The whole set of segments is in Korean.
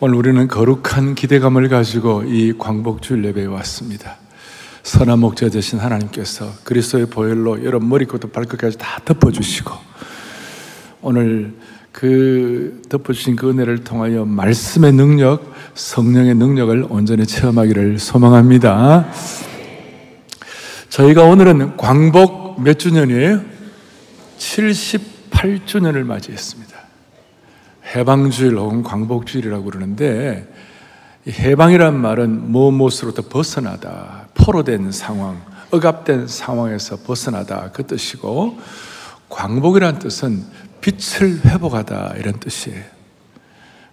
오늘 우리는 거룩한 기대감을 가지고 이 광복주일 예배에 왔습니다. 선한 목자 되신 하나님께서 그리스도의 보혈로 여러분 머리부터 발끝까지 다 덮어주시고 오늘 그 덮어주신 그 은혜를 통하여 말씀의 능력, 성령의 능력을 온전히 체험하기를 소망합니다. 저희가 오늘은 광복 몇 주년이에요? 78주년을 맞이했습니다. 해방주일 혹은 광복주일이라고 그러는데 해방이란 말은 무엇으로부터 벗어나다, 포로된 상황, 억압된 상황에서 벗어나다 그 뜻이고 광복이란 뜻은 빛을 회복하다 이런 뜻이에요.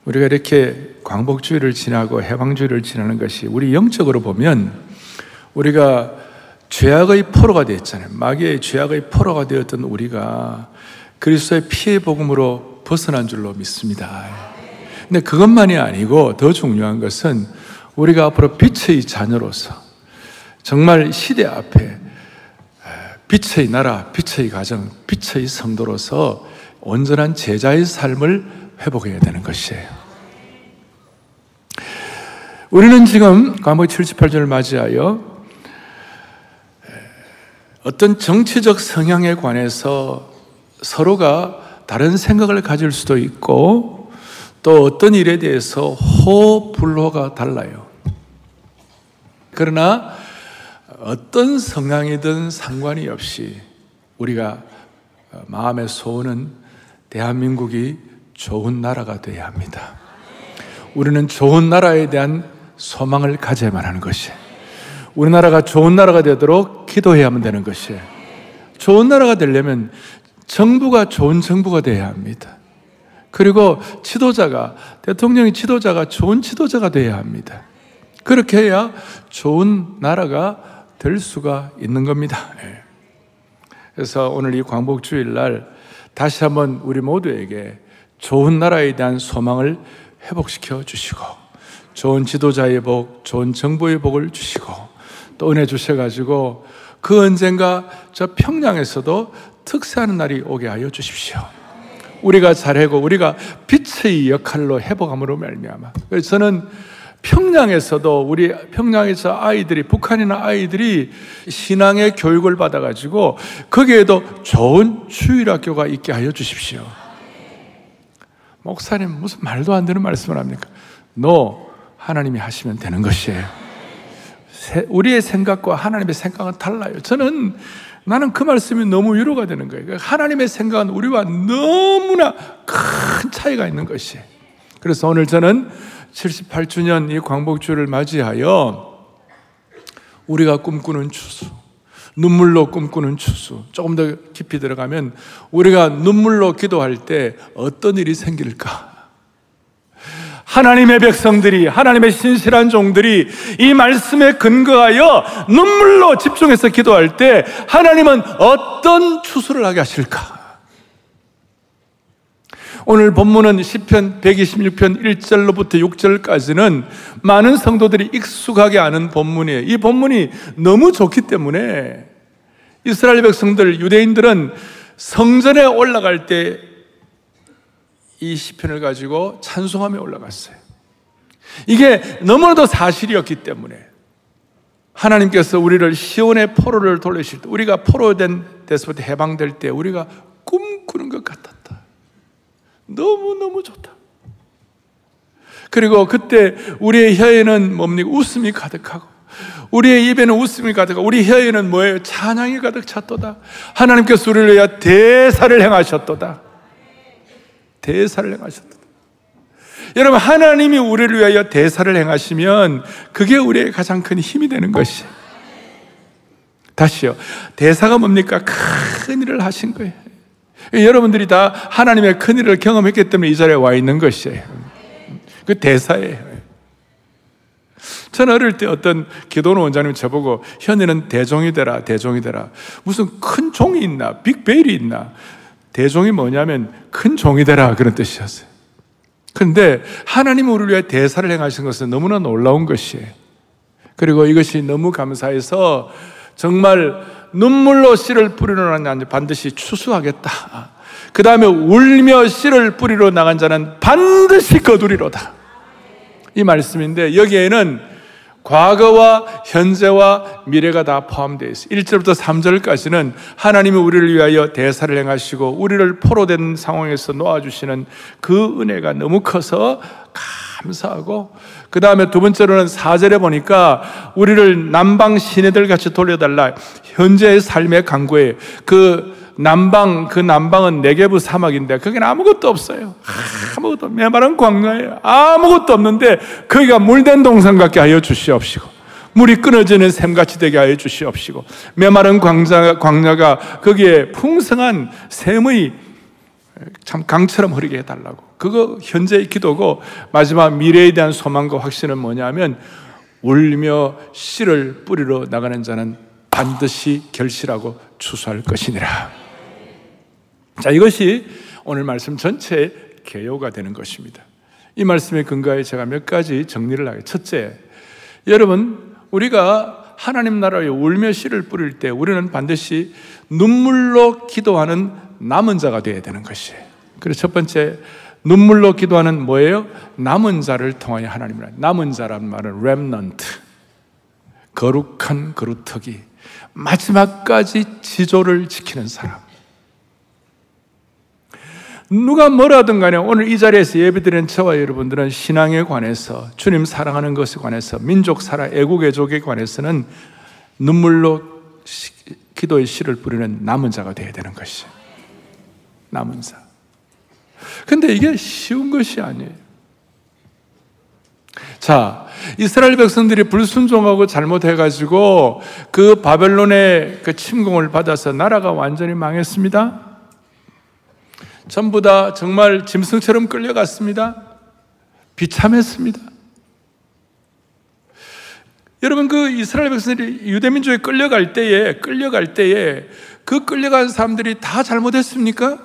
우리가 이렇게 광복주의를 지나고 해방주의를 지나는 것이 우리 영적으로 보면 우리가 죄악의 포로가 되었잖아요. 마귀의 죄악의 포로가 되었던 우리가 그리스도의 피의 복음으로 벗어난 줄로 믿습니다. 근데 그것만이 아니고 더 중요한 것은 우리가 앞으로 빛의 자녀로서 정말 시대 앞에 빛의 나라, 빛의 가정, 빛의 성도로서 온전한 제자의 삶을 회복해야 되는 것이에요. 우리는 지금 과목 78절을 맞이하여 어떤 정치적 성향에 관해서 서로가 다른 생각을 가질 수도 있고 또 어떤 일에 대해서 호불호가 달라요. 그러나 어떤 성향이든 상관이 없이 우리가 마음의 소원은 대한민국이 좋은 나라가 되어야 합니다. 우리는 좋은 나라에 대한 소망을 가져야만 하는 것이 우리나라가 좋은 나라가 되도록 기도해야만 되는 것이 좋은 나라가 되려면 정부가 좋은 정부가 되어야 합니다. 그리고 지도자가, 대통령이 지도자가 좋은 지도자가 되어야 합니다. 그렇게 해야 좋은 나라가 될 수가 있는 겁니다. 예. 그래서 오늘 이 광복주일 날 다시 한번 우리 모두에게 좋은 나라에 대한 소망을 회복시켜 주시고, 좋은 지도자의 복, 좋은 정부의 복을 주시고, 또 은혜 주셔가지고, 그 언젠가 저 평양에서도 특세하는 날이 오게 하여 주십시오. 우리가 잘하고 우리가 빛의 역할로 회복함으로 말미암아. 그래서 저는 평양에서도 우리 평양에서 아이들이 북한이나 아이들이 신앙의 교육을 받아가지고 거기에도 좋은 주일학교가 있게 하여 주십시오. 목사님 무슨 말도 안 되는 말씀을 합니까? 너 하나님이 하시면 되는 것이에요. 우리의 생각과 하나님의 생각은 달라요. 저는 나는 그 말씀이 너무 위로가 되는 거예요. 그러니까 하나님의 생각은 우리와 너무나 큰 차이가 있는 것이. 그래서 오늘 저는 78주년 이 광복주를 맞이하여 우리가 꿈꾸는 추수, 눈물로 꿈꾸는 추수, 조금 더 깊이 들어가면 우리가 눈물로 기도할 때 어떤 일이 생길까? 하나님의 백성들이, 하나님의 신실한 종들이 이 말씀에 근거하여 눈물로 집중해서 기도할 때 하나님은 어떤 추수를 하게 하실까? 오늘 본문은 10편 126편 1절로부터 6절까지는 많은 성도들이 익숙하게 아는 본문이에요. 이 본문이 너무 좋기 때문에 이스라엘 백성들, 유대인들은 성전에 올라갈 때 이 시편을 가지고 찬송하며 올라갔어요. 이게 너무나도 사실이었기 때문에 하나님께서 우리를 시온의 포로를 돌리실 때 우리가 포로된 데서부터 해방될 때 우리가 꿈꾸는 것 같았다. 너무너무 좋다. 그리고 그때 우리의 혀에는 뭡니까? 웃음이 가득하고 우리의 입에는 웃음이 가득하고 우리 혀에는 뭐예요? 찬양이 가득 찼도다. 하나님께서 우리를 위하여 대사를 행하셨도다. 대사를 행하셨다. 여러분, 하나님이 우리를 위하여 대사를 행하시면 그게 우리의 가장 큰 힘이 되는 것이. 다시요. 대사가 뭡니까? 큰 일을 하신 거예요. 여러분들이 다 하나님의 큰 일을 경험했기 때문에 이 자리에 와 있는 것이에요. 그 대사예요. 저는 어릴 때 어떤 기도원 원장님 저보고 현이는 대종이 되라, 대종이 되라. 무슨 큰 종이 있나? 빅벨이 있나? 대종이 뭐냐면 큰 종이 되라 그런 뜻이었어요. 그런데 하나님 우리를 위해 대사를 행하신 것은 너무나 놀라운 것이에요. 그리고 이것이 너무 감사해서 정말 눈물로 씨를 뿌리러 나간 자는 반드시 추수하겠다. 그 다음에 울며 씨를 뿌리러 나간 자는 반드시 거두리로다. 이 말씀인데 여기에는 과거와 현재와 미래가 다 포함되어 있어요. 1절부터 3절까지는 하나님이 우리를 위하여 대사를 행하시고 우리를 포로된 상황에서 놓아주시는 그 은혜가 너무 커서 감사하고 그 다음에 두 번째로는 4절에 보니까 우리를 남방 시내들 같이 돌려달라 현재의 삶의 강구에 그 남방 그 남방은 네게부 사막인데 거기는 아무것도 없어요. 아무것도 메마른 광야에 아무것도 없는데 거기가 물된 동산 같게 하여 주시옵시고 물이 끊어지는 샘같이 되게 하여 주시옵시고 메마른 광자, 광야가 거기에 풍성한 샘의 참 강처럼 흐르게 해달라고 그거 현재의 기도고 마지막 미래에 대한 소망과 확신은 뭐냐면 울며 씨를 뿌리러 나가는 자는 반드시 결실하고 추수할 것이니라. 자, 이것이 오늘 말씀 전체의 개요가 되는 것입니다. 이 말씀의 근거에 제가 몇 가지 정리를 하게. 첫째, 여러분, 우리가 하나님 나라에 울며 씨를 뿌릴 때 우리는 반드시 눈물로 기도하는 남은 자가 되어야 되는 것이에요. 그래서 첫 번째, 눈물로 기도하는 뭐예요? 남은 자를 통하여 하나님을 남은 자란 말은 remnant 거룩한 그루터기 마지막까지 지조를 지키는 사람 누가 뭐라든 간에 오늘 이 자리에서 예배드리는 저와 여러분들은 신앙에 관해서 주님 사랑하는 것에 관해서 민족 사랑, 애국 애족에 관해서는 눈물로 기도의 씨를 뿌리는 남은 자가 되어야 되는 것이 남은 자. 근데 이게 쉬운 것이 아니에요. 자, 이스라엘 백성들이 불순종하고 잘못해가지고 그 바벨론의 그 침공을 받아서 나라가 완전히 망했습니다. 전부 다 정말 짐승처럼 끌려갔습니다. 비참했습니다. 여러분 그 이스라엘 백성들이 유대민족에 끌려갈 때에 끌려갈 때에 그 끌려간 사람들이 다 잘못했습니까?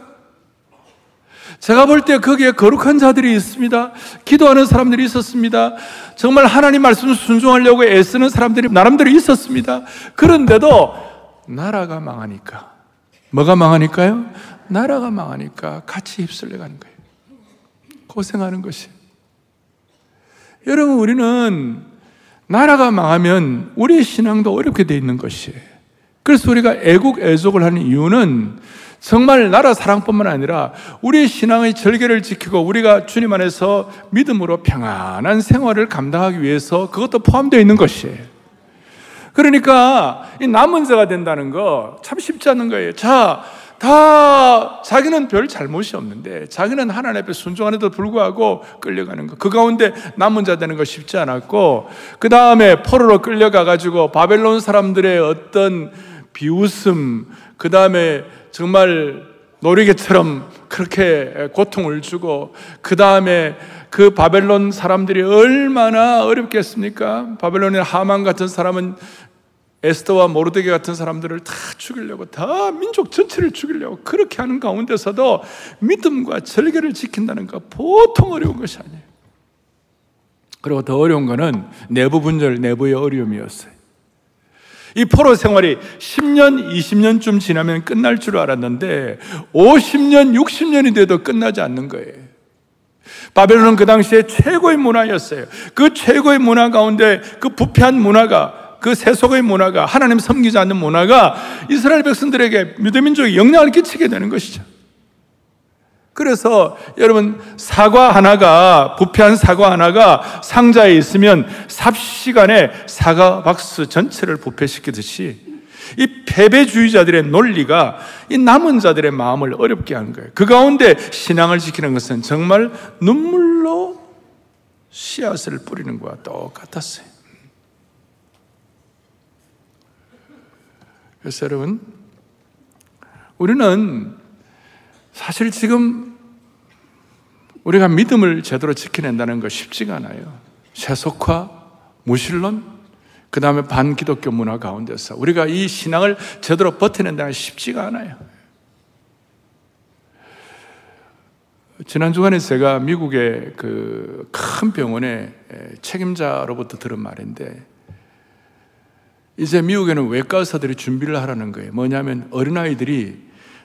제가 볼 때 거기에 거룩한 자들이 있습니다. 기도하는 사람들이 있었습니다. 정말 하나님 말씀을 순종하려고 애쓰는 사람들이 나름대로 있었습니다. 그런데도 나라가 망하니까 뭐가 망하니까요? 나라가 망하니까 같이 휩쓸려 가는 거예요. 고생하는 것이. 여러분, 우리는 나라가 망하면 우리의 신앙도 어렵게 돼 있는 것이에요. 그래서 우리가 애국, 애족을 하는 이유는 정말 나라 사랑뿐만 아니라 우리의 신앙의 절개를 지키고 우리가 주님 안에서 믿음으로 평안한 생활을 감당하기 위해서 그것도 포함되어 있는 것이에요. 그러니까 이 남은 자가 된다는 거 참 쉽지 않은 거예요. 자, 다 자기는 별 잘못이 없는데 자기는 하나님 앞에 순종하는데도 불구하고 끌려가는 거. 그 가운데 남은 자 되는 거 쉽지 않았고 그 다음에 포로로 끌려가 가지고 바벨론 사람들의 어떤 비웃음 그 다음에 정말 놀이개처럼 그렇게 고통을 주고 그 다음에 그 바벨론 사람들이 얼마나 어렵겠습니까? 바벨론의 하만 같은 사람은 에스더와 모르드게 같은 사람들을 다 죽이려고 다 민족 전체를 죽이려고 그렇게 하는 가운데서도 믿음과 절개를 지킨다는 거 보통 어려운 것이 아니에요. 그리고 더 어려운 것은 내부 분열, 내부의 어려움이었어요. 이 포로 생활이 10년, 20년쯤 지나면 끝날 줄 알았는데 50년, 60년이 돼도 끝나지 않는 거예요. 바벨론은 그 당시에 최고의 문화였어요. 그 최고의 문화 가운데 그 부패한 문화가 그 세속의 문화가 하나님 섬기지 않는 문화가 이스라엘 백성들에게 유대민족에 영향을 끼치게 되는 것이죠. 그래서 여러분 사과 하나가 부패한 사과 하나가 상자에 있으면 삽시간에 사과 박스 전체를 부패시키듯이 이 패배주의자들의 논리가 이 남은 자들의 마음을 어렵게 하는 거예요. 그 가운데 신앙을 지키는 것은 정말 눈물로 씨앗을 뿌리는 것과 똑같았어요. 그래서 여러분, 우리는 사실 지금 우리가 믿음을 제대로 지켜낸다는 거 쉽지가 않아요. 세속화, 무신론, 그 다음에 반기독교 문화 가운데서 우리가 이 신앙을 제대로 버텨낸다는 게 쉽지가 않아요. 지난 주간에 제가 미국의 그 큰 병원의 책임자로부터 들은 말인데 이제 미국에는 외과 의사들이 준비를 하라는 거예요. 뭐냐면 어린아이들이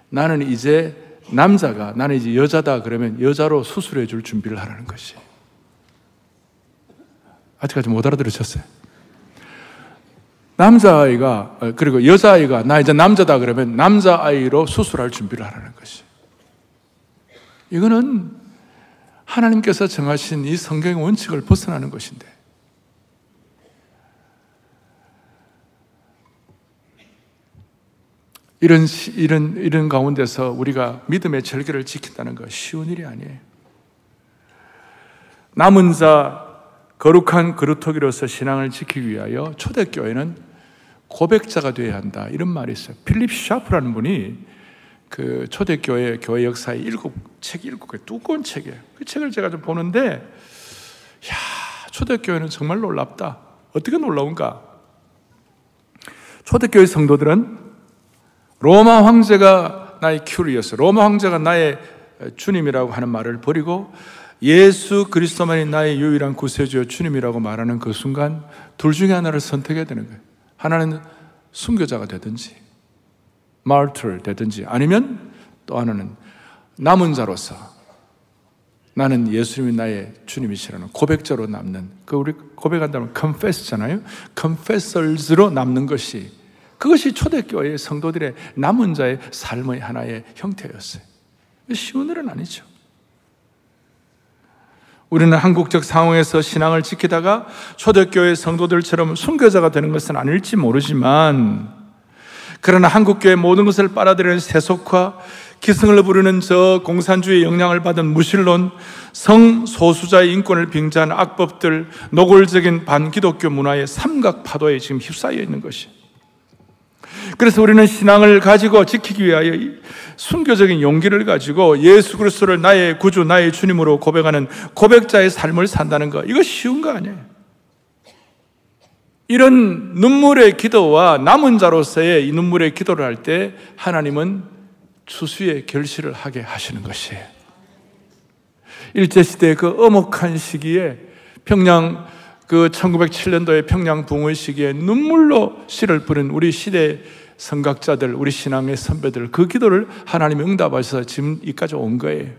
나는 이제 남자가 나는 이제 여자다 그러면 여자로 수술해 줄 준비를 하라는 것이. 아직까지 못 알아들으셨어요. 남자아이가, 어, 그리고 여자아이가, 나 이제 남자다 그러면 남자아이로 수술할 준비를 하라는 것이. 이거는 하나님께서 정하신 이 성경의 원칙을 벗어나는 것인데. 이런, 이런, 이런 가운데서 우리가 믿음의 절개를 지킨다는 것 쉬운 일이 아니에요. 남은 자, 거룩한 그루터기로서 신앙을 지키기 위하여 초대교회는 고백자가 되어야 한다. 이런 말이 있어요. 필립 샤프라는 분이 그 초대교회 교회 역사의 일곱 책 일곱 개 두꺼운 책이에요. 그 책을 제가 좀 보는데 야 초대교회는 정말 놀랍다. 어떻게 놀라운가? 초대교회 성도들은 로마 황제가 나의 Kyrios, 로마 황제가 나의 주님이라고 하는 말을 버리고 예수 그리스도만이 나의 유일한 구세주여 주님이라고 말하는 그 순간 둘 중에 하나를 선택해야 되는 거예요. 하나는 순교자가 되든지 martyr 되든지 아니면 또 하나는 남은 자로서 나는 예수님이 나의 주님이시라는 고백자로 남는 그 우리 고백한다면 confess잖아요. confessors로 남는 것이 그것이 초대교회의 성도들의 남은 자의 삶의 하나의 형태였어요. 쉬운 일은 아니죠. 우리는 한국적 상황에서 신앙을 지키다가 초대교회 성도들처럼 순교자가 되는 것은 아닐지 모르지만 그러나 한국교회 모든 것을 빨아들이는 세속화, 기승을 부르는 저 공산주의 영향을 받은 무신론, 성소수자의 인권을 빙자한 악법들, 노골적인 반기독교 문화의 삼각 파도에 지금 휩싸여 있는 것이. 그래서 우리는 신앙을 가지고 지키기 위하여 순교적인 용기를 가지고 예수 그리스도를 나의 구주, 나의 주님으로 고백하는 고백자의 삶을 산다는 거, 이거 쉬운 거 아니에요. 이런 눈물의 기도와 남은 자로서의 이 눈물의 기도를 할 때 하나님은 추수의 결실을 하게 하시는 것이에요. 일제시대 그 엄혹한 시기에 평양 그 1907년도에 평양 붕의 시기에 눈물로 씨를 뿌린 우리 시대 성각자들, 우리 신앙의 선배들 그 기도를 하나님이 응답하셔서 지금 이까지 온 거예요.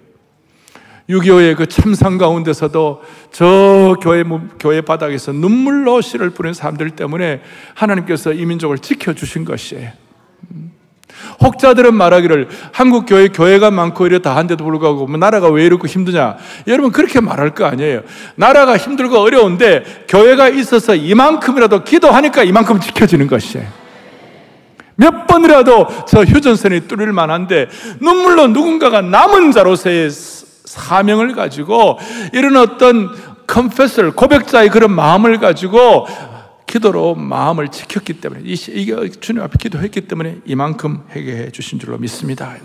6.25의 그 참상 가운데서도 저 교회, 교회 바닥에서 눈물로 씨를 뿌린 사람들 때문에 하나님께서 이 민족을 지켜주신 것이에요. 혹자들은 말하기를 한국 교회 교회가 많고 이래 다 한데도 불구하고 뭐 나라가 왜 이렇게 힘드냐? 여러분 그렇게 말할 거 아니에요. 나라가 힘들고 어려운데 교회가 있어서 이만큼이라도 기도하니까 이만큼 지켜지는 것이에요. 몇 번이라도 저 휴전선이 뚫릴 만한데 눈물로 누군가가 남은 자로서의 사명을 가지고 이런 어떤 confessor 고백자의 그런 마음을 가지고 기도로 마음을 지켰기 때문에 이게 주님 앞에 기도했기 때문에 이만큼 회개해 주신 줄로 믿습니다.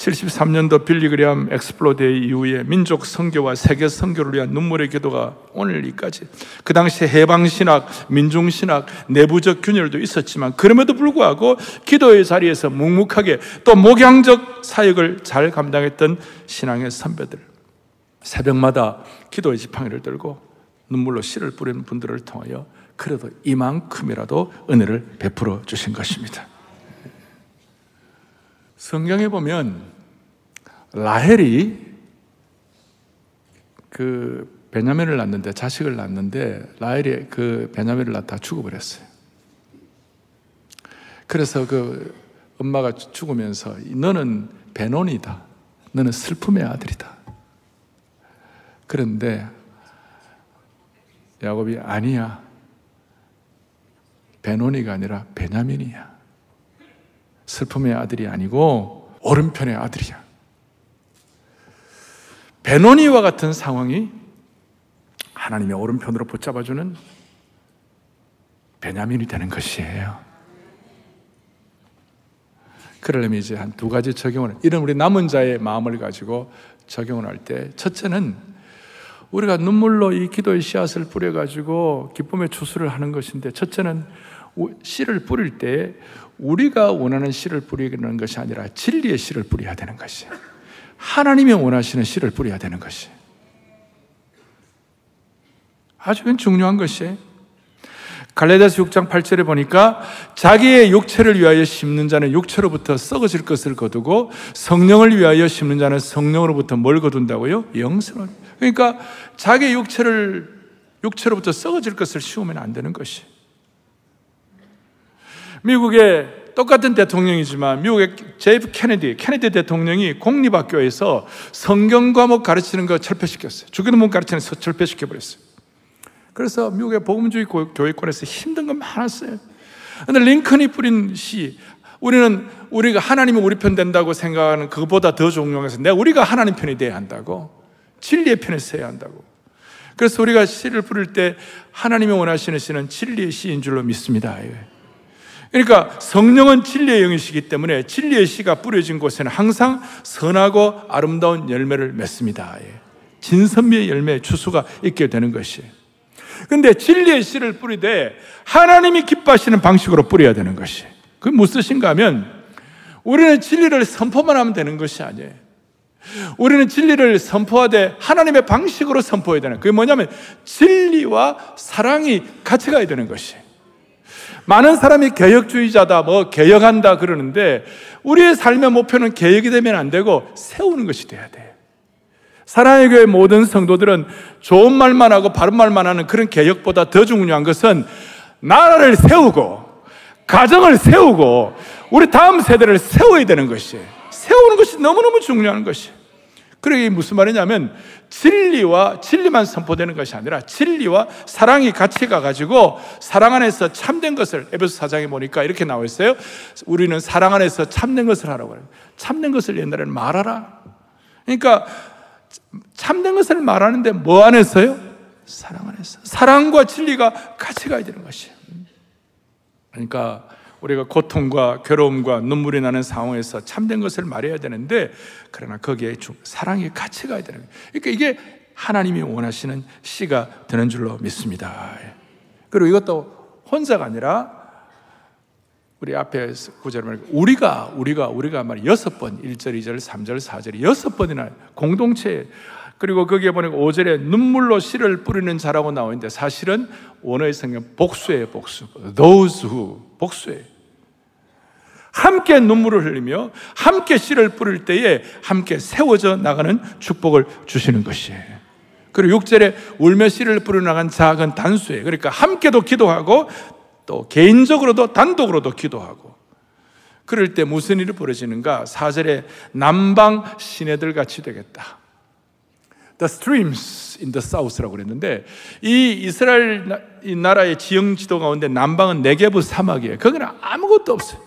73년도 빌리그래함 Explo 이후에 민족 선교와 세계 선교를 위한 눈물의 기도가 오늘까지. 그 당시 해방 신학, 민중 신학, 내부적 균열도 있었지만 그럼에도 불구하고 기도의 자리에서 묵묵하게 또 목양적 사역을 잘 감당했던 신앙의 선배들. 새벽마다 기도의 지팡이를 들고 눈물로 씨를 뿌리는 분들을 통하여 그래도 이만큼이라도 은혜를 베풀어 주신 것입니다. 성경에 보면 라헬이 그 베냐민을 낳는데 자식을 낳는데 라헬이 그 베냐민을 낳다 죽어버렸어요. 그래서 그 엄마가 죽으면서 너는 베논이다. 너는 슬픔의 아들이다. 그런데 야곱이 아니야. 베논이가 아니라 베냐민이야. 슬픔의 아들이 아니고 오른편의 아들이야. 베노니와 같은 상황이 하나님의 오른편으로 붙잡아주는 베냐민이 되는 것이에요. 그러려면 이제 한 두 가지 적용을, 이런 우리 남은 자의 마음을 가지고 적용을 할 때, 첫째는 우리가 눈물로 이 기도의 씨앗을 뿌려가지고 기쁨의 추수를 하는 것인데, 첫째는 씨를 뿌릴 때 우리가 원하는 씨를 뿌리는 것이 아니라 진리의 씨를 뿌려야 되는 것이에요. 하나님이 원하시는 씨를 뿌려야 되는 것이 아주 중요한 것이 갈라디아서 6장 8절에 보니까 자기의 육체를 위하여 심는 자는 육체로부터 썩어질 것을 거두고 성령을 위하여 심는 자는 성령으로부터 뭘 거둔다고요? 영생을. 그러니까 자기 육체를 육체로부터 썩어질 것을 심으면 안 되는 것이. 미국의 똑같은 대통령이지만 미국의 제이프 케네디, 케네디 대통령이 공립학교에서 성경 과목 가르치는 거 철폐시켰어요. 죽이는 문 가르치는 거 철폐시켜버렸어요. 그래서 미국의 복음주의 교육권에서 힘든 건 많았어요. 근데 링컨이 뿌린 시, 우리는 우리가 하나님이 우리 편 된다고 생각하는 그보다 더 중요해서 내가 우리가 하나님 편이 돼야 한다고. 진리의 편에 서야 한다고. 그래서 우리가 시를 부를 때 하나님이 원하시는 시는 진리의 시인 줄로 믿습니다. 그러니까 성령은 진리의 영이시기 때문에 진리의 씨가 뿌려진 곳에는 항상 선하고 아름다운 열매를 맺습니다. 진선미의 열매 추수가 있게 되는 것이에요. 근데 진리의 씨를 뿌리되 하나님이 기뻐하시는 방식으로 뿌려야 되는 것이. 그게 무슨 뜻인가 하면 우리는 진리를 선포만 하면 되는 것이 아니에요. 우리는 진리를 선포하되 하나님의 방식으로 선포해야 되는 그게 뭐냐면 진리와 사랑이 같이 가야 되는 것이에요. 많은 사람이 개혁주의자다, 뭐 개혁한다 그러는데 우리의 삶의 목표는 개혁이 되면 안 되고 세우는 것이 돼야 돼. 사랑의 교회 모든 성도들은 좋은 말만 하고 바른 말만 하는 그런 개혁보다 더 중요한 것은 나라를 세우고 가정을 세우고 우리 다음 세대를 세워야 되는 것이 세우는 것이 너무너무 중요한 것이 그러게 무슨 말이냐면 진리와 진리만 선포되는 것이 아니라 진리와 사랑이 같이 가가지고 사랑 안에서 참된 것을 에베소 사장에 보니까 이렇게 나와 있어요. 우리는 사랑 안에서 참된 것을 하라고 해요. 참된 것을 옛날에는 말하라. 그러니까 참된 것을 말하는데 뭐 안에서요? 사랑 안에서. 사랑과 진리가 같이 가야 되는 것이에요. 그러니까 우리가 고통과 괴로움과 눈물이 나는 상황에서 참된 것을 말해야 되는데 그러나 거기에 사랑이 같이 가야 되는 거예요. 그러니까 이게 하나님이 원하시는 씨가 되는 줄로 믿습니다. 그리고 이것도 혼자가 아니라 우리 앞에 구절 말 우리가 우리가 우리가 말 여섯 번 1절, 2절, 3절, 4절 여섯 번이나 공동체 그리고 거기에 보니까 5절에 눈물로 씨를 뿌리는 자라고 나오는데 사실은 원어의 성경 복수예요, 복수. those who 복수예요. 함께 눈물을 흘리며 함께 씨를 뿌릴 때에 함께 세워져 나가는 축복을 주시는 것이에요. 그리고 6절에 울며 씨를 뿌려 나간 작은 단수예요. 그러니까 함께도 기도하고 또 개인적으로도 단독으로도 기도하고 그럴 때 무슨 일이 벌어지는가? 4절에 남방 시내들 같이 되겠다. The streams in the south라고 그랬는데 이 이스라엘 나라의 지형 지도 가운데 남방은 네게브 사막이에요. 거기는 아무것도 없어요.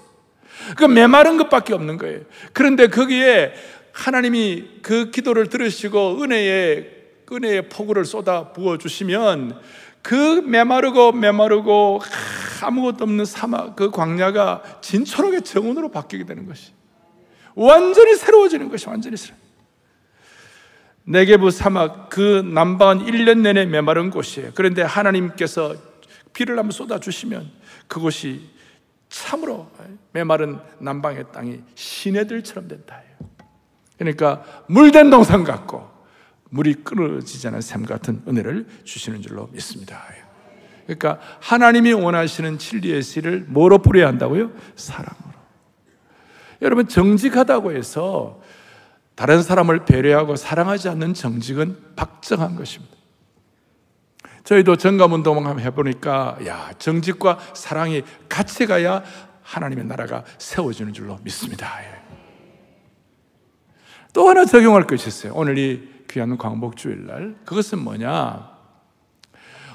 그 메마른 것밖에 없는 거예요. 그런데 거기에 하나님이 그 기도를 들으시고 은혜의 은혜의 폭우를 쏟아 부어 주시면 그 메마르고 메마르고 아무것도 없는 사막 그 광야가 진초록의 정원으로 바뀌게 되는 것이 완전히 새로워지는 것이 완전히 새로. 네게부 사막 그 남방은 1년 내내 메마른 곳이에요. 그런데 하나님께서 비를 한번 쏟아 주시면 그곳이 참으로 메마른 남방의 땅이 시내들처럼 된다. 그러니까 물된 동산 같고 물이 끊어지지 않은 샘 같은 은혜를 주시는 줄로 믿습니다. 그러니까 하나님이 원하시는 진리의 씨를 뭐로 뿌려야 한다고요? 사랑으로. 여러분 정직하다고 해서 다른 사람을 배려하고 사랑하지 않는 정직은 박정한 것입니다. 저희도 정감운동 한번 해보니까, 야, 정직과 사랑이 같이 가야 하나님의 나라가 세워지는 줄로 믿습니다. 예. 또 하나 적용할 것이 있어요. 오늘 이 귀한 광복주일날. 그것은 뭐냐?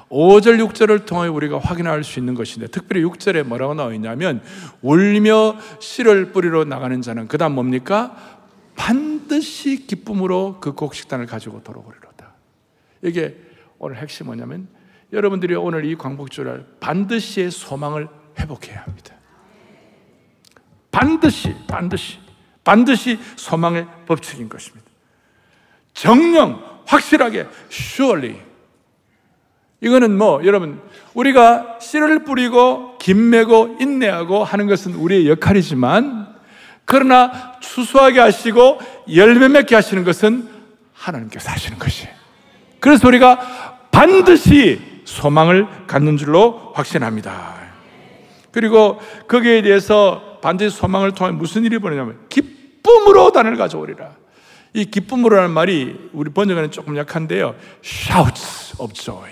5절, 6절을 통해 우리가 확인할 수 있는 것인데, 특별히 6절에 뭐라고 나와 있냐면, 울며 씨를 뿌리러 나가는 자는, 그 다음 뭡니까? 반드시 기쁨으로 그 곡식단을 가지고 돌아오리로다. 이게 오늘 핵심 뭐냐면 여러분들이 오늘 이 광복주를 반드시 소망을 회복해야 합니다. 반드시, 반드시, 반드시 소망의 법칙인 것입니다. 정령, 확실하게, surely. 이거는 뭐, 여러분, 우리가 씨를 뿌리고, 김 매고, 인내하고 하는 것은 우리의 역할이지만, 그러나 추수하게 하시고, 열매 맺게 하시는 것은 하나님께서 하시는 것이에요. 그래서 우리가 반드시 소망을 갖는 줄로 확신합니다. 그리고 거기에 대해서 반드시 소망을 통해 무슨 일이 벌어냐면 기쁨으로 단을 가져오리라. 이 기쁨으로라는 말이 우리 번역에는 조금 약한데요. shouts of joy.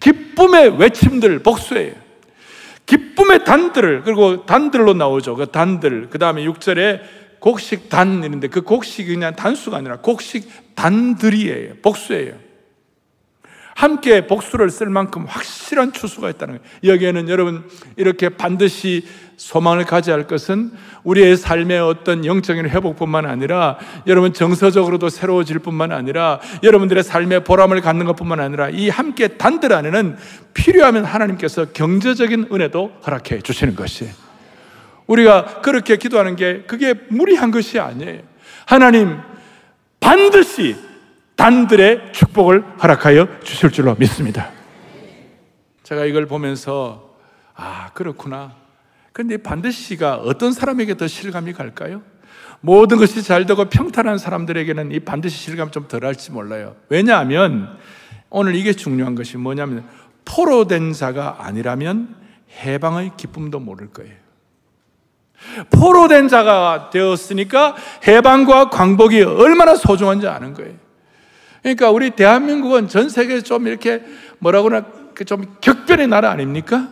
기쁨의 외침들 복수예요. 기쁨의 단들을 그리고 단들로 나오죠. 그 단들. 그 다음에 6절에 곡식 단 이런데 그 곡식이 그냥 단수가 아니라 곡식 단들이에요. 복수예요. 함께 복수를 쓸 만큼 확실한 추수가 있다는 거예요. 여기에는 여러분 이렇게 반드시 소망을 가져야 할 것은 우리의 삶의 어떤 영적인 회복뿐만 아니라 여러분 정서적으로도 새로워질 뿐만 아니라 여러분들의 삶의 보람을 갖는 것뿐만 아니라 이 함께 단들 안에는 필요하면 하나님께서 경제적인 은혜도 허락해 주시는 것이 우리가 그렇게 기도하는 게 그게 무리한 것이 아니에요. 하나님 반드시 단들의 축복을 허락하여 주실 줄로 믿습니다. 제가 이걸 보면서 아, 그렇구나. 근데 반드시가 어떤 사람에게 더 실감이 갈까요? 모든 것이 잘 되고 평탄한 사람들에게는 이 반드시 실감 좀 덜할지 몰라요. 왜냐하면 오늘 이게 중요한 것이 뭐냐면 포로 된 자가 아니라면 해방의 기쁨도 모를 거예요. 포로 된 자가 되었으니까 해방과 광복이 얼마나 소중한지 아는 거예요. 그러니까 우리 대한민국은 전 세계에 좀 이렇게 뭐라고나 그좀 격변의 나라 아닙니까?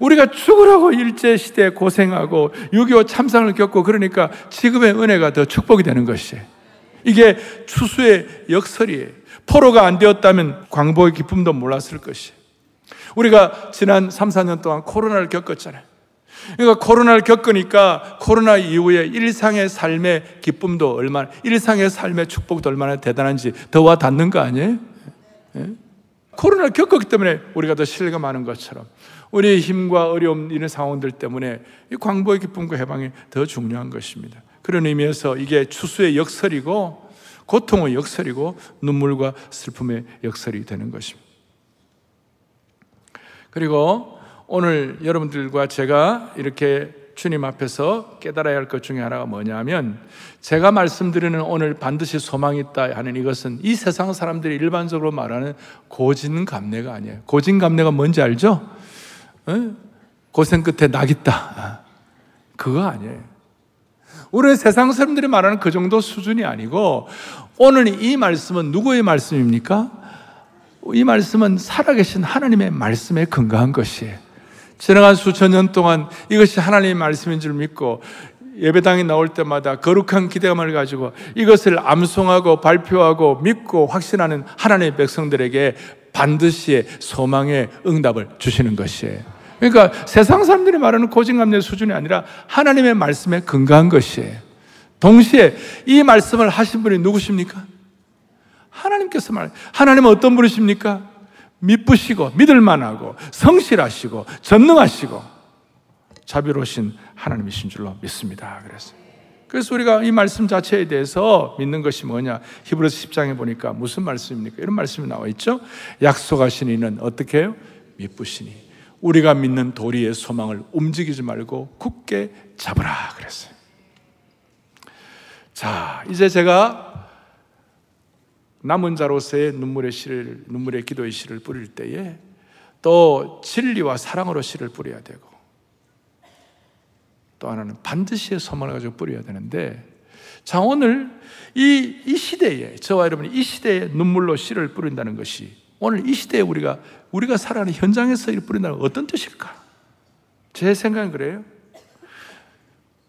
우리가 죽으라고 일제시대 고생하고 6.25 참상을 겪고 그러니까 지금의 은혜가 더 축복이 되는 것이에요. 이게 추수의 역설이에요. 포로가 안 되었다면 광복의 기쁨도 몰랐을 것이에요. 우리가 지난 3, 4년 동안 코로나를 겪었잖아요. 그러니까 코로나를 겪으니까 코로나 이후에 일상의 삶의 기쁨도 얼마나, 일상의 삶의 축복도 얼마나 대단한지 더 와 닿는 거 아니에요? 예? 코로나를 겪었기 때문에 우리가 더 실감하는 것처럼 우리의 힘과 어려움 이런 상황들 때문에 이 광보의 기쁨과 해방이 더 중요한 것입니다. 그런 의미에서 이게 추수의 역설이고 고통의 역설이고 눈물과 슬픔의 역설이 되는 것입니다. 그리고 오늘 여러분들과 제가 이렇게 주님 앞에서 깨달아야 할 것 중에 하나가 뭐냐면 제가 말씀드리는 오늘 반드시 소망이 있다 하는 이것은 이 세상 사람들이 일반적으로 말하는 고진감래가 아니에요. 고진감래가 뭔지 알죠? 고생 끝에 낙 있다. 그거 아니에요. 우리 세상 사람들이 말하는 그 정도 수준이 아니고 오늘 이 말씀은 누구의 말씀입니까? 이 말씀은 살아계신 하나님의 말씀에 근거한 것이에요. 지나간 수천 년 동안 이것이 하나님의 말씀인 줄 믿고 예배당에 나올 때마다 거룩한 기대감을 가지고 이것을 암송하고 발표하고 믿고 확신하는 하나님의 백성들에게 반드시 소망의 응답을 주시는 것이에요. 그러니까 세상 사람들이 말하는 고진감래 수준이 아니라 하나님의 말씀에 근거한 것이에요. 동시에 이 말씀을 하신 분이 누구십니까? 하나님께서 말, 하나님은 어떤 분이십니까? 믿으시고 믿을만하고 성실하시고 전능하시고 자비로우신 하나님이신 줄로 믿습니다. 그래서 그래서 우리가 이 말씀 자체에 대해서 믿는 것이 뭐냐? 히브리서 10장에 보니까 무슨 말씀입니까? 이런 말씀이 나와 있죠. 약속하신 이는 어떻게 해요? 믿으시니 우리가 믿는 도리의 소망을 움직이지 말고 굳게 잡으라 그랬어요. 자, 이제 제가 남은 자로서의 눈물의 씨를 눈물의 기도의 씨를 뿌릴 때에 또 진리와 사랑으로 씨를 뿌려야 되고 또 하나는 반드시 소망을 가지고 뿌려야 되는데 자 오늘 이, 이 시대에 저와 여러분이 이 시대에 눈물로 씨를 뿌린다는 것이 오늘 이 시대에 우리가 우리가 살아가는 현장에서 이 뿌린다는 어떤 뜻일까? 제 생각은 그래요.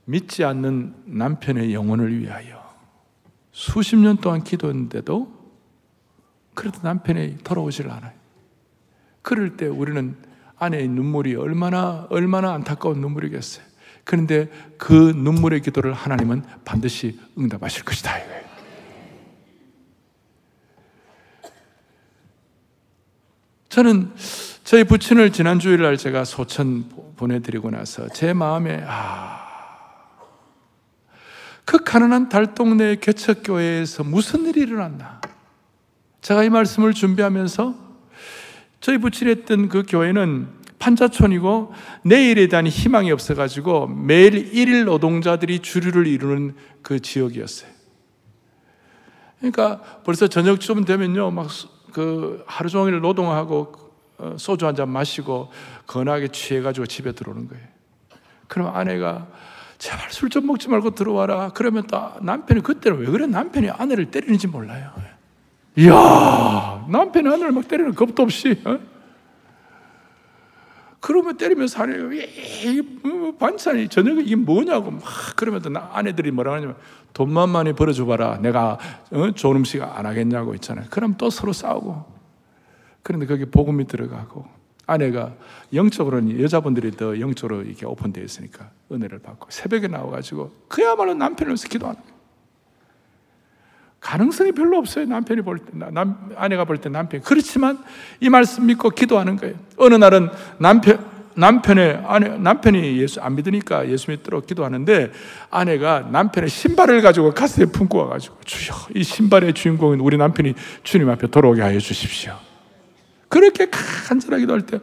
믿지 않는 남편의 영혼을 위하여 수십 년 동안 기도했는데도 그래도 남편이 돌아오질 않아요. 그럴 때 우리는 아내의 눈물이 얼마나, 얼마나 안타까운 눈물이겠어요. 그런데 그 눈물의 기도를 하나님은 반드시 응답하실 것이다. 이거예요. 저는 저희 부친을 지난 주일 날 제가 소천 보내드리고 나서 제 마음에 아, 그 가난한 달동네 개척교회에서 무슨 일이 일어났나? 제가 이 말씀을 준비하면서 저희 부친했던 그 교회는 판자촌이고 내일에 대한 희망이 없어가지고 매일 일일 노동자들이 주류를 이루는 그 지역이었어요. 그러니까 벌써 저녁쯤 되면요, 막 그 하루 종일 노동하고 어, 소주 한 잔 마시고 건하게 취해가지고 집에 들어오는 거예요. 그럼 아내가 제발 술 좀 먹지 말고 들어와라. 그러면 또 남편이 그때는 왜 그래? 남편이 아내를 때리는지 몰라요. 이야, 남편이 아내를 막 때리는 겁도 없이. 어? 그러면 때리면 사는 이뭐 반찬이 저녁에 이게 뭐냐고 막 그러면 또 아내들이 뭐라 하냐면 돈만 많이 벌어줘 봐라. 내가 어? 좋은 음식 안 하겠냐고 있잖아요. 그럼 또 서로 싸우고. 그런데 거기 복음이 들어가고 아내가 영적으로는 여자분들이 더 영적으로 이렇게 오픈되어 있으니까 은혜를 받고 새벽에 나와가지고 그야말로 남편을 위해서 기도하는 거예요. 가능성이 별로 없어요. 남편이 볼 때, 남, 아내가 볼 때 남편. 그렇지만 이 말씀 믿고 기도하는 거예요. 어느 날은 남편, 남편의, 아내, 남편이 예수 안 믿으니까 예수 믿도록 기도하는데 아내가 남편의 신발을 가지고 가슴에 품고 와가지고 주여, 이 신발의 주인공은 우리 남편이 주님 앞에 돌아오게 하여 주십시오. 그렇게 간절하게 기도할 때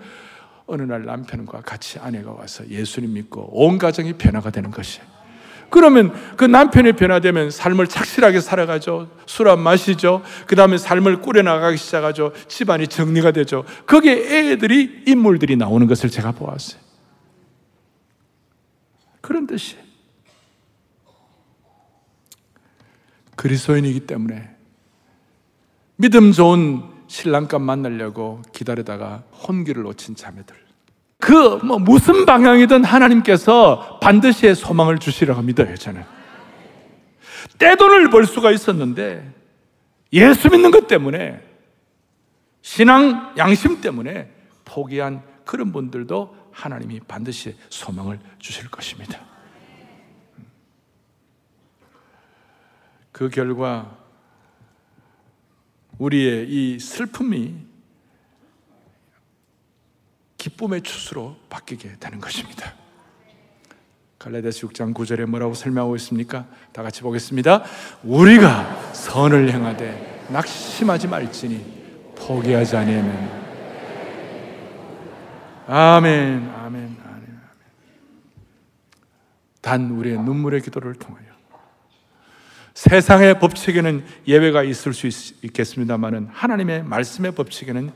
어느 날 남편과 같이 아내가 와서 예수님 믿고 온 가정이 변화가 되는 것이에요. 그러면 그 남편이 변화되면 삶을 착실하게 살아가죠. 술 안 마시죠. 그 다음에 삶을 꾸려나가기 시작하죠. 집안이 정리가 되죠. 거기에 애들이, 인물들이 나오는 것을 제가 보았어요. 그런 뜻이 그리스도인이기 때문에 믿음 좋은 신랑감 만나려고 기다리다가 혼기를 놓친 자매들. 그 뭐 무슨 방향이든 하나님께서 반드시 소망을 주시라고 믿어요, 저는. 떼돈을 벌 수가 있었는데 예수 믿는 것 때문에 신앙 양심 때문에 포기한 그런 분들도 하나님이 반드시 소망을 주실 것입니다. 그 결과 우리의 이 슬픔이 기쁨의 추수로 바뀌게 되는 것입니다. 갈라디아서 6장 9절에 뭐라고 설명하고 있습니까? 다 같이 보겠습니다. 우리가 선을 행하되 낙심하지 말지니 포기하지 아니하면 아멘, 아멘, 아멘, 아멘. 단 우리의 눈물의 기도를 통하여 세상의 법칙에는 예외가 있을 수 있, 겠습니다만은 하나님의 말씀의 법칙에는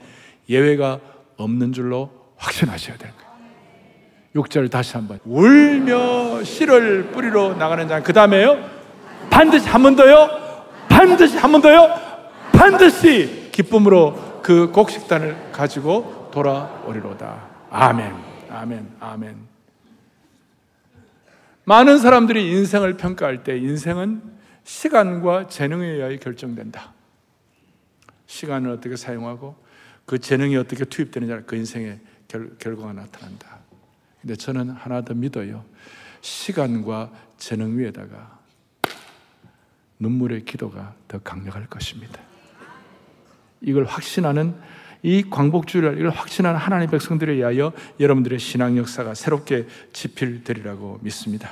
예외가 없는 줄로 확신하셔야 되는 거예요. 6절 다시 한번. 울며 씨를 뿌리러 나가는 자. 그 다음에요. 반드시 한 번 더요. 반드시 한 번 더요. 반드시 기쁨으로 그 곡식단을 가지고 돌아오리로다. 아멘. 아멘. 아멘. 많은 사람들이 인생을 평가할 때 인생은 시간과 재능에 의하여 결정된다. 시간을 어떻게 사용하고 그 재능이 어떻게 투입되느냐 그 인생의 결, 결과가 나타난다. 근데 저는 하나 더 믿어요. 시간과 재능 위에다가 눈물의 기도가 더 강력할 것입니다. 이걸 확신하는 이 광복주의를 이걸 확신하는 하나님 백성들에 의하여 여러분들의 신앙 역사가 새롭게 지필되리라고 믿습니다.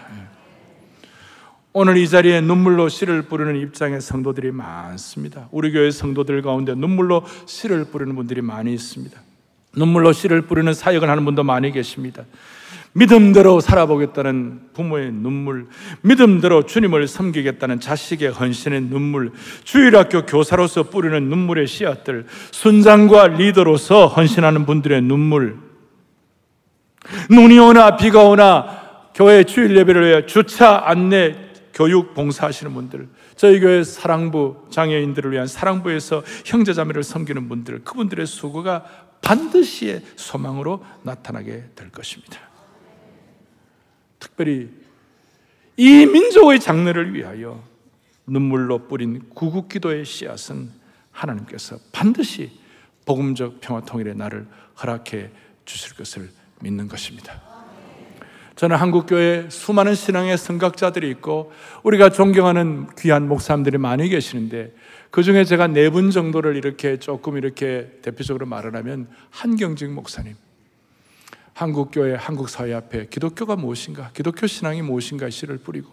오늘 이 자리에 눈물로 씨를 뿌리는 입장의 성도들이 많습니다. 우리 교회 성도들 가운데 눈물로 씨를 뿌리는 분들이 많이 있습니다. 눈물로 씨를 뿌리는 사역을 하는 분도 많이 계십니다. 믿음대로 살아보겠다는 부모의 눈물, 믿음대로 주님을 섬기겠다는 자식의 헌신의 눈물, 주일학교 교사로서 뿌리는 눈물의 씨앗들, 순장과 리더로서 헌신하는 분들의 눈물, 눈이 오나 비가 오나 교회 주일 예배를 위해 주차 안내 교육 봉사하시는 분들, 저희 교회 사랑부 장애인들을 위한 사랑부에서 형제자매를 섬기는 분들, 그분들의 수고가 반드시 소망으로 나타나게 될 것입니다. 특별히 이 민족의 장래를 위하여 눈물로 뿌린 구국기도의 씨앗은 하나님께서 반드시 복음적 평화 통일의 날을 허락해 주실 것을 믿는 것입니다. 저는 한국교회 수많은 신앙의 성각자들이 있고 우리가 존경하는 귀한 목사님들이 많이 계시는데 그 중에 제가 네 분 정도를 이렇게 조금 이렇게 대표적으로 말을 하면 한경직 목사님. 한국교회, 한국 사회 앞에 기독교가 무엇인가, 기독교 신앙이 무엇인가 씨를 뿌리고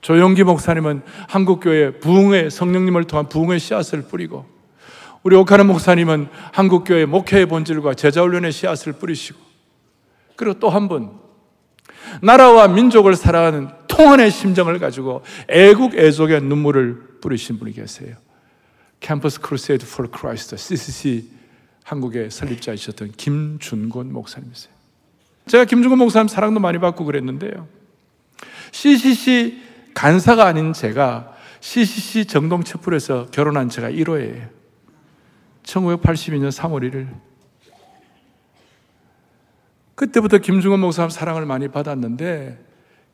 조용기 목사님은 한국교회 부흥의 성령님을 통한 부흥의 씨앗을 뿌리고 우리 옥한흠 목사님은 한국교회 목회의 본질과 제자훈련의 씨앗을 뿌리시고 그리고 또 한 분 나라와 민족을 사랑하는 통한의 심정을 가지고 애국 애족의 눈물을 뿌리신 분이 계세요. Campus Crusade for Christ, CCC 한국의 설립자이셨던 김준곤 목사님이세요. 제가 김준곤 목사님 사랑도 많이 받고 그랬는데요. CCC 간사가 아닌 제가 CCC 정동 첩불에서 결혼한 제가 1호예요. 1982년 3월 1일. 그때부터 김준곤 목사님 사랑을 많이 받았는데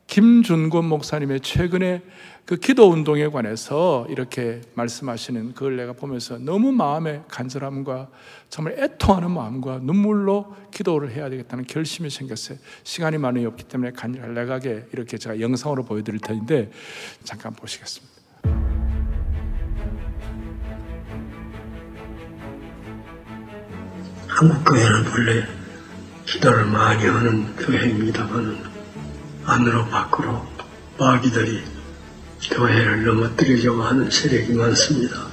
김준곤 목사님의 최근에 그 기도 운동에 관해서 이렇게 말씀하시는 그걸 내가 보면서 너무 마음의 간절함과 정말 애통하는 마음과 눈물로 기도를 해야 되겠다는 결심이 생겼어요. 시간이 많이 없기 때문에 간략하게 이렇게 제가 영상으로 보여드릴 텐데 잠깐 보시겠습니다. 한국 교회는 원래 기도를 많이 하는 교회입니다만 안으로 밖으로 마귀들이 교회를 넘어뜨리려고 하는 세력이 많습니다.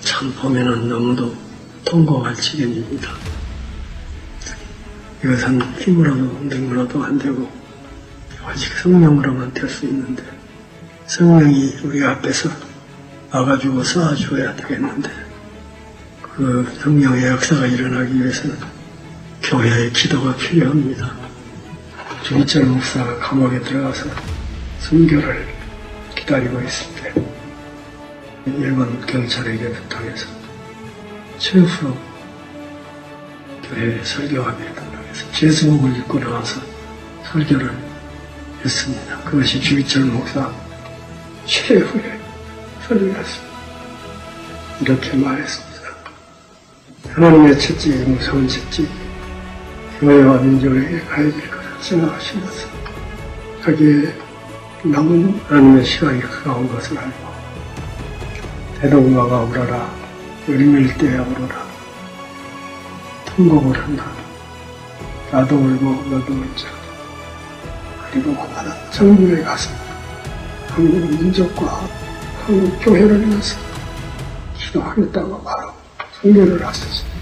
참 보면은 너무도 통곡할 지경입니다. 이것은 힘으로도 능으로도 안 되고 오직 성령으로만 될 수 있는데 성령이 우리 앞에서 와가지고 쏴줘야 되겠는데 그 성령의 역사가 일어나기 위해서는 교회의 기도가 필요합니다. 주기철 목사가 감옥에 들어가서 순교를 기다리고 있을 때 일본 경찰에게 부탁해서 최후로 교회 설교하기를 달라해서 제수목을 입고 나와서 설교를 했습니다. 그것이 주기철 목사 최후의 설교였습니다. 이렇게 말했습니다. 하나님의 첫째 무서운 첫째 교회와 민족에게 될 것을 생각하시면서 거기에 남은 하나님의 시간이 가까운 것을 알고 대동마가 울어라 열밀 때에 울어라 통곡을 한다 나도 울고 너도 울자 그리고 그만한 정부에 가서 한국 민족과 한국 교회를 위해서 기도하겠다고 바로 선교를 하셨습니다.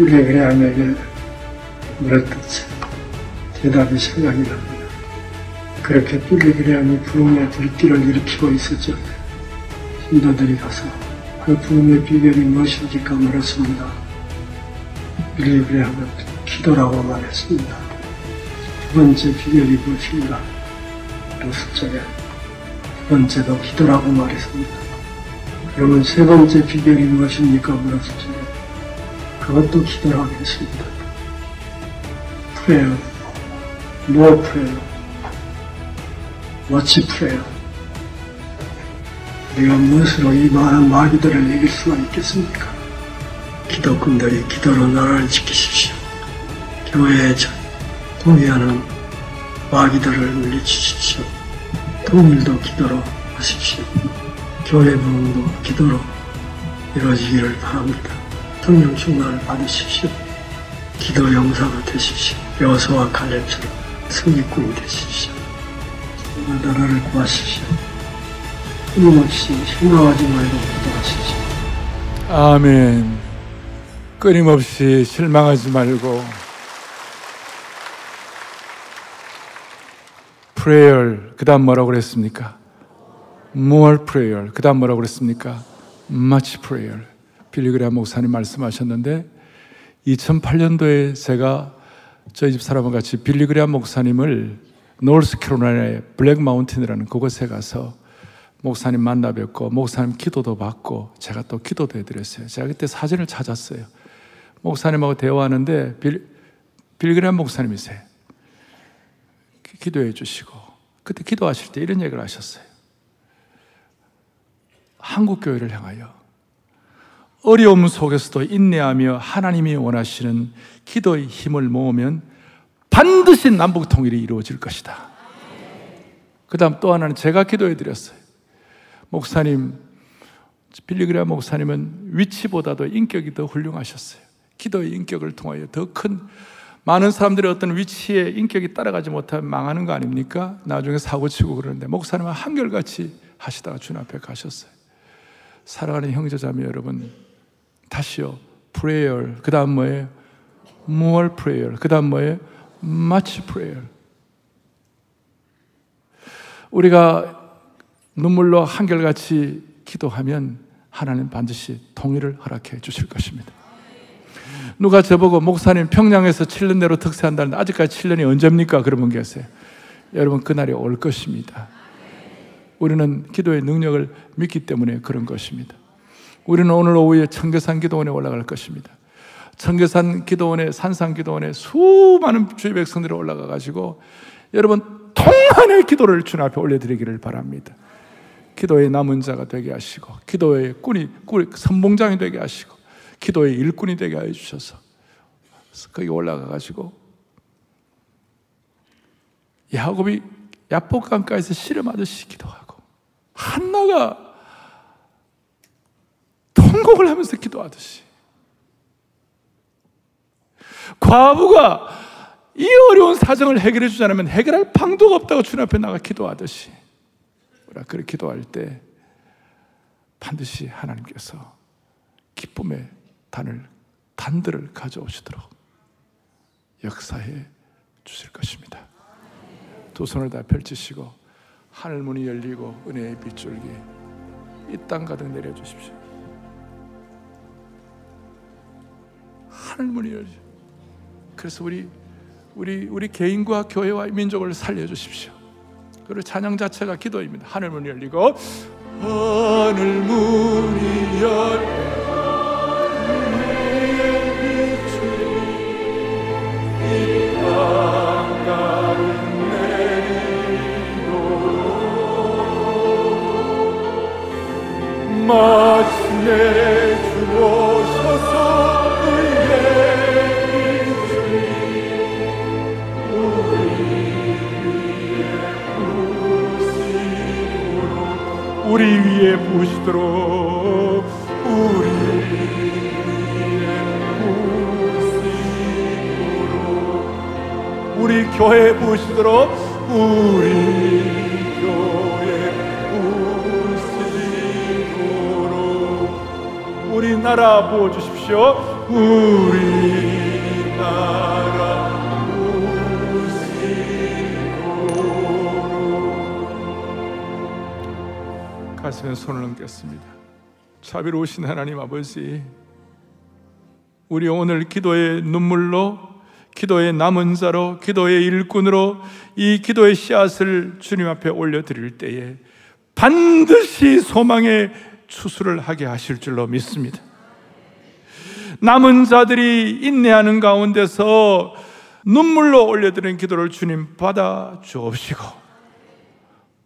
빌레그레암에게 물었듯이 대답이 생각이 납니다. 그렇게 빌리 그레암이 부흥의 불길을 일으키고 있었죠. 신도들이 가서 그 부흥의 비결이 무엇인지가 물었습니다. 빌리 그레암은 기도라고 말했습니다. 두 번째 비결이 무엇인가? 로스절에 두 번째도 기도라고 말했습니다. 그러면 세 번째 비결이 무엇입니까? 적에 그것도 기도라고 했습니다. 프레요. 무엇 프레요? 워치 프레요. 우리가 무엇으로 이 많은 마귀들을 이길 수가 있겠습니까? 기독군들이 기도로 나라를 지키십시오. 교회에 동의하는 마귀들을 물리치십시오. 통일도 기도로 하십시오. 교회 부흥도 기도로 이루어지기를 바랍니다. 성령 충만을 받으십시오. 기도 용사가 되십시오. 여호수와 칼렙처럼 승리꾼이 되십시오. 나라를 구하십시오. 끊임없이 실망하지 말고 기도하십시오. 아멘. 끊임없이 실망하지 말고 prayer 그다음 뭐라고 그랬습니까? more prayer 그다음 뭐라고 그랬습니까? much prayer 빌리그레아 목사님 말씀하셨는데 2008년도에 제가 저희 집 사람과 같이 빌리그레아 목사님을 노스캐롤라이나의 블랙 마운틴이라는 그곳에 가서 목사님 만나 뵙고 목사님 기도도 받고 제가 또 기도도 해드렸어요. 제가 그때 사진을 찾았어요. 목사님하고 대화하는데 빌, 빌그램 목사님이세요. 기도해 주시고 그때 기도하실 때 이런 얘기를 하셨어요. 한국 교회를 향하여 어려움 속에서도 인내하며 하나님이 원하시는 기도의 힘을 모으면 반드시 남북 통일이 이루어질 것이다. 그 다음 또 하나는 제가 기도해 드렸어요. 목사님, 빌리그레아 목사님은 위치보다도 인격이 더 훌륭하셨어요. 기도의 인격을 통하여 더 큰 많은 사람들이 어떤 위치에 인격이 따라가지 못하면 망하는 거 아닙니까? 나중에 사고 치고 그러는데 목사님은 한결같이 하시다가 주님 앞에 가셨어요. 사랑하는 형제자매 여러분, 다시요. prayer. 그 다음 뭐예요? more prayer. 그 다음 뭐예요? much prayer. 우리가 눈물로 한결같이 기도하면 하나님 반드시 통일을 허락해 주실 것입니다. 누가 저보고 목사님 평양에서 7년 내로 특세한다는데 아직까지 7년이 언제입니까? 그러면 계세요. 여러분 그날이 올 것입니다. 우리는 기도의 능력을 믿기 때문에 그런 것입니다. 우리는 오늘 오후에 청계산 기도원에 올라갈 것입니다. 청계산 기도원에 산상 기도원에 수많은 주의 백성들이 올라가 가지고 여러분 통한의 기도를 주님 앞에 올려드리기를 바랍니다. 기도의 남은 자가 되게 하시고 기도의 꾼이 꾼 선봉장이 되게 하시고 기도의 일꾼이 되게 해 주셔서 거기 올라가 가지고 야곱이 야복강가에서 씨름하듯이 기도하고 한나가 통곡을 하면서 기도하듯이 과부가 이 어려운 사정을 해결해 주지 않으면 해결할 방도가 없다고 주님 앞에 나가 기도하듯이 우리가 그렇게 기도할 때 반드시 하나님께서 기쁨의 단을 단들을 가져오시도록 역사해 주실 것입니다. 두 손을 다 펼치시고 하늘 문이 열리고 은혜의 빗줄기 이 땅 가득 내려 주십시오. 하늘 문이 열리. 그래서 우리 우리 우리 개인과 교회와 민족을 살려 주십시오. 그리고 찬양 자체가 기도입니다. 하늘 문이 열리고 하늘 문이 열리고 마침내 우리 위에 부으시도록 우리 우리 교회에 부으시도록 우리 교회 부으시도록 우리나라 부어 주십시오. 우리나라 가슴에 손을 얹겠습니다. 자비로우신 하나님 아버지, 우리 오늘 기도의 눈물로, 기도의 남은 자로, 기도의 일꾼으로 이 기도의 씨앗을 주님 앞에 올려드릴 때에 반드시 소망의 추수를 하게 하실 줄로 믿습니다. 남은 자들이 인내하는 가운데서 눈물로 올려드린 기도를 주님 받아 주옵시고,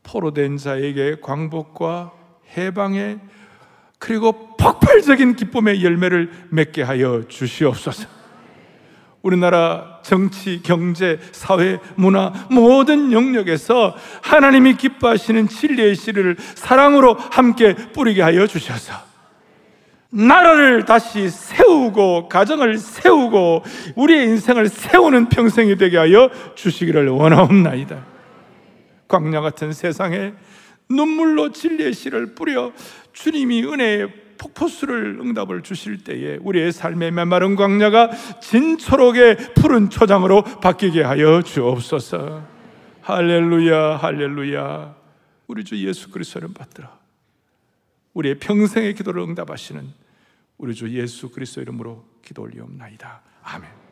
포로된 자에게 광복과 해방의 그리고 폭발적인 기쁨의 열매를 맺게 하여 주시옵소서. 우리나라 정치, 경제, 사회, 문화 모든 영역에서 하나님이 기뻐하시는 진리의 씨를 사랑으로 함께 뿌리게 하여 주셔서 나라를 다시 세우고 가정을 세우고 우리의 인생을 세우는 평생이 되게 하여 주시기를 원하옵나이다. 광야 같은 세상에 눈물로 진리의 씨를 뿌려 주님이 은혜의 폭포수를 응답을 주실 때에 우리의 삶의 메마른 광야가 진초록의 푸른 초장으로 바뀌게 하여 주옵소서. 할렐루야, 할렐루야. 우리 주 예수 그리스도를 받들어 우리의 평생의 기도를 응답하시는 우리 주 예수 그리스도 이름으로 기도 올리옵나이다. 아멘.